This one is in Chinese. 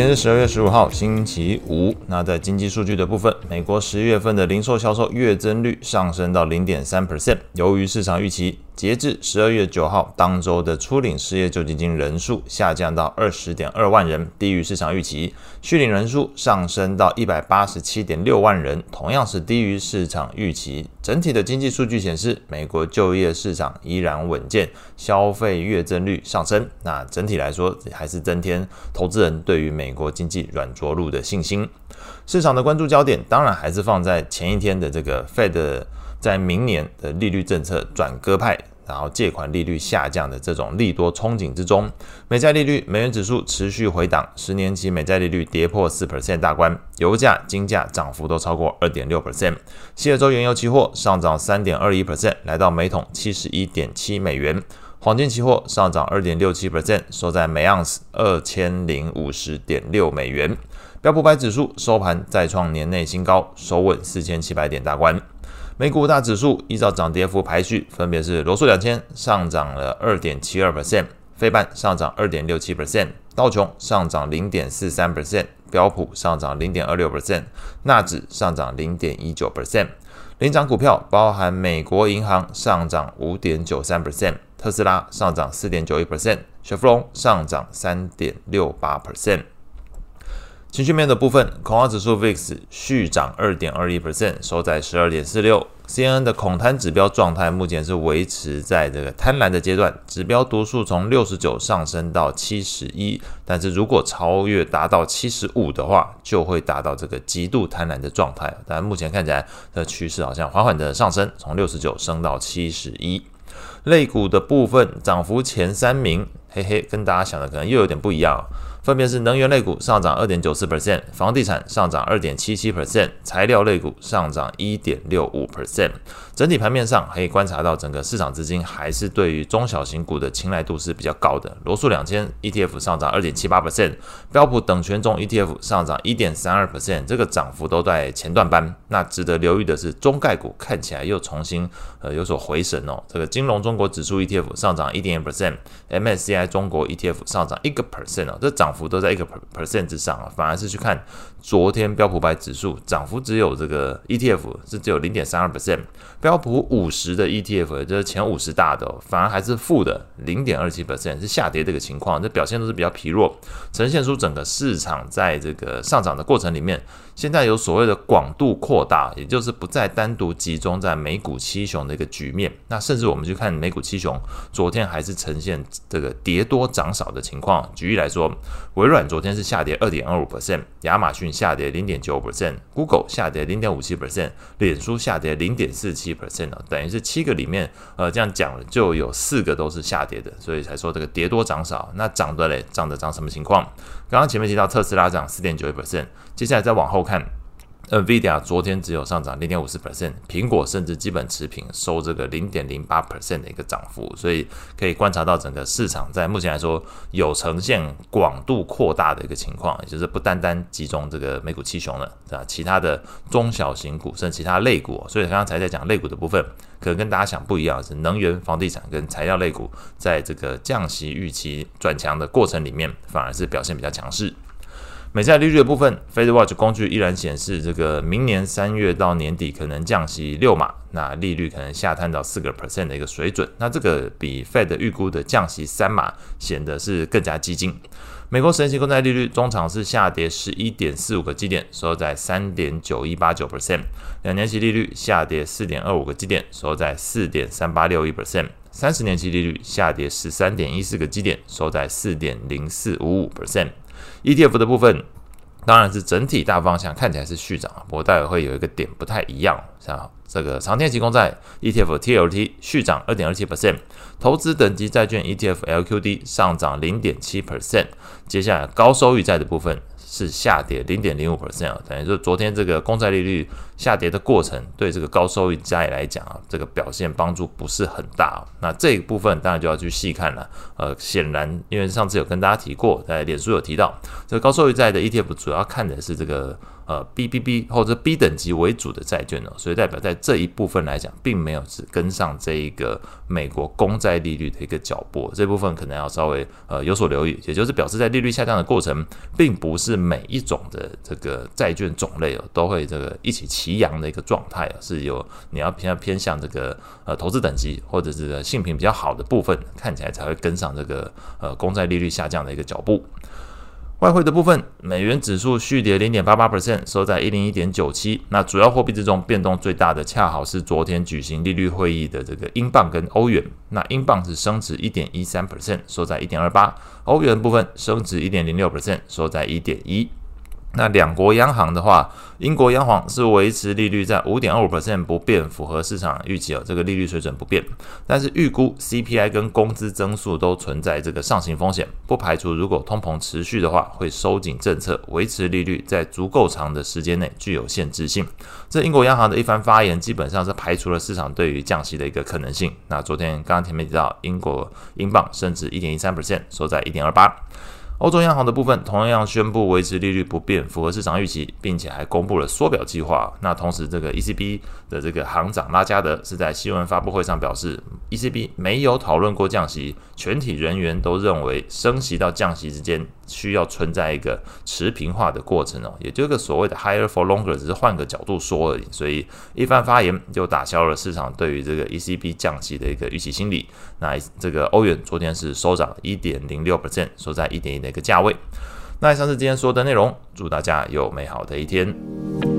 今天是十二月十五号，星期五。那在经济数据的部分，美国十一月份的零售销售月增率上升到零点三 percent，由于市场预期。截至十二月九号当周的初领失业救济金人数下降到二十点二万人，低于市场预期；续领人数上升到一百八十七点六万人，同样是低于市场预期。整体的经济数据显示，美国就业市场依然稳健，消费月增率上升。那整体来说，还是增添投资人对于美国经济软着陆的信心。市场的关注焦点当然还是放在前一天的这个 Fed 在明年的利率政策转鸽派。然后借款利率下降的这种利多憧憬之中，美债利率、美元指数持续回档，十年期美债利率跌破四 percent 大关，油价、金价涨幅都超过二点六 percent。西德州原油期货上涨三点二一 percent，来到每桶七十一点七美元。黄金期货上涨二点六七 percent，收在每盎司二千零五十点六美元。标普百指数收盘再创年内新高，收稳四千七百点大关。美股五大指数依照涨跌幅排序，分别是罗素两千上涨了二点七二 percent，费半上涨二点六七 percent，道琼上涨零点四三 percent，标普上涨零点二六 percent，纳指上涨零点一九 percent。领涨股票包含美国银行上涨五点九三 percent，特斯拉上涨四点九一 percent，雪佛龙上涨三点六八 percent。情绪面的部分，恐慌指数 VIX 续涨二点二一 percent，收在十二点四六。CNN 的恐贪指标状态目前是维持在这个贪婪的阶段，指标读数从六十九上升到七十一，但是如果超越达到七十五的话，就会达到这个极度贪婪的状态。但目前看起来的趋势好像缓缓的上升，从六十九升到七十一。类股的部分涨幅前三名，嘿嘿，跟大家想的可能又有点不一样。分别是能源类股上涨二点九四 percent，房地产上涨二点七七 percent，材料类股上涨一点六五 percent。整体盘面上可以观察到，整个市场资金还是对于中小型股的青睐度是比较高的。罗素两千 ETF 上涨二点七八 percent，标普等权重 ETF 上涨一点三二 percent，这个涨幅都在前段班。那值得留意的是，中概股看起来又重新呃有所回神哦。这个金融中国指数 ETF 上涨一点一 percent，MSCI 中国 ETF 上涨一个 percent 哦，这涨涨幅都在一个 percent 之上啊。反而是去看昨天标普百指数涨幅只有这个 ETF 是只有零点三二 percent。标普五十的 ETF，也就是前五十大的，反而还是负的零点二七 percent，是下跌这个情况，这表现都是比较疲弱，呈现出整个市场在这个上涨的过程里面，现在有所谓的广度扩大，也就是不再单独集中在美股七雄的一个局面。那甚至我们去看美股七雄，昨天还是呈现这个跌多涨少的情况。举例来说，微软昨天是下跌二点二五 percent，亚马逊下跌零点九五 percent，Google 下跌零点五七 percent，脸书下跌零点四七 percent，等于是七个里面，呃，这样讲了就有四个都是下跌的，所以才说这个跌多涨少。那涨的嘞，涨的涨什么情况？刚刚前面提到特斯拉涨四点九一 percent，接下来再往后看。NVIDIA 昨天只有上涨零点五四 percent，苹果甚至基本持平，收这个零点零八 percent 的一个涨幅，所以可以观察到整个市场在目前来说有呈现广度扩大的一个情况，也就是不单单集中这个美股七雄了，啊，其他的中小型股甚至其他类股，所以刚刚才在讲类股的部分，可能跟大家想不一样，是能源、房地产跟材料类股，在这个降息预期转强的过程里面，反而是表现比较强势。美债利率的部分，FedWatch 工具依然显示，这个明年三月到年底可能降息六码，那利率可能下探到四个 percent 的一个水准。那这个比 Fed 预估的降息三码显得是更加激进。美国十年期公债利率中场是下跌十一点四五个基点，收在三点九一八九 percent；两年期利率下跌四点二五个基点，收在四点三八六一 percent；三十年期利率下跌十三点一四个基点，收在四点零四五五 percent。ETF 的部分，当然是整体大方向看起来是续涨，不过待会会有一个点不太一样，像这个长天期公债 ETF TLT 续涨二点二七 percent，投资等级债券 ETF LQD 上涨零点七 percent，接下来高收益债的部分是下跌零点零五 percent 啊，等于说昨天这个公债利率下跌的过程对这个高收益债来讲啊，这个表现帮助不是很大。那这一部分当然就要去细看了。呃，显然因为上次有跟大家提过，在脸书有提到，这个高收益债的 ETF 主要看的是这个。呃，BBB 或者 B 等级为主的债券呢，所以代表在这一部分来讲，并没有只跟上这一个美国公债利率的一个脚步，这部分可能要稍微呃有所留意，也就是表示在利率下降的过程，并不是每一种的这个债券种类哦都会这个一起起齐扬的一个状态啊，是有你要偏偏向这个呃投资等级或者是性评比较好的部分，看起来才会跟上这个呃公债利率下降的一个脚步。外汇的部分，美元指数续跌零点八八 percent，收在一零一点九七。那主要货币之中变动最大的，恰好是昨天举行利率会议的这个英镑跟欧元。那英镑是升值一点一三 percent，收在一点二八；欧元部分升值一点零六 percent，收在一点一。那两国央行的话，英国央行是维持利率在五点二五 percent 不变，符合市场预期哦，这个利率水准不变。但是预估 CPI 跟工资增速都存在这个上行风险，不排除如果通膨持续的话，会收紧政策，维持利率在足够长的时间内具有限制性。这英国央行的一番发言，基本上是排除了市场对于降息的一个可能性。那昨天刚刚前面提到，英国英镑升值一点一三 percent，收在一点二八。欧洲央行的部分同样宣布维持利率不变，符合市场预期，并且还公布了缩表计划。那同时，这个 ECB 的这个行长拉加德是在新闻发布会上表示，ECB 没有讨论过降息，全体人员都认为升息到降息之间需要存在一个持平化的过程哦，也就是所谓的 higher for longer，只是换个角度说而已。所以一番发言就打消了市场对于这个 ECB 降息的一个预期心理。那这个欧元昨天是收涨一点零六 percent，收在一点一的一个价位。那以上是今天说的内容，祝大家有美好的一天。